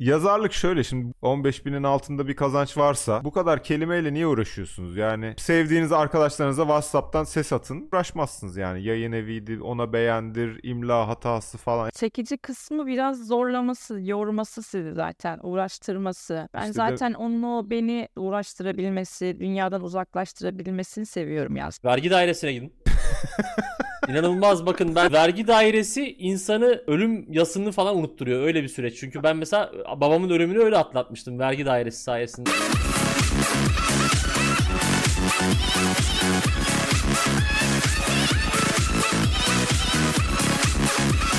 Yazarlık şöyle şimdi 15 binin altında bir kazanç varsa bu kadar kelimeyle niye uğraşıyorsunuz? Yani sevdiğiniz arkadaşlarınıza WhatsApp'tan ses atın. Uğraşmazsınız yani. Yayın eviydi, ona beğendir, imla hatası falan. Çekici kısmı biraz zorlaması, yorması sizi zaten, uğraştırması. Ben İşte de- zaten onun o beni uğraştırabilmesi, dünyadan uzaklaştırabilmesini seviyorum ya. Vergi dairesine gidin. İnanılmaz bakın ben vergi dairesi insanı ölüm yasını falan unutturuyor öyle bir süreç. Çünkü ben mesela babamın ölümünü öyle atlatmıştım vergi dairesi sayesinde.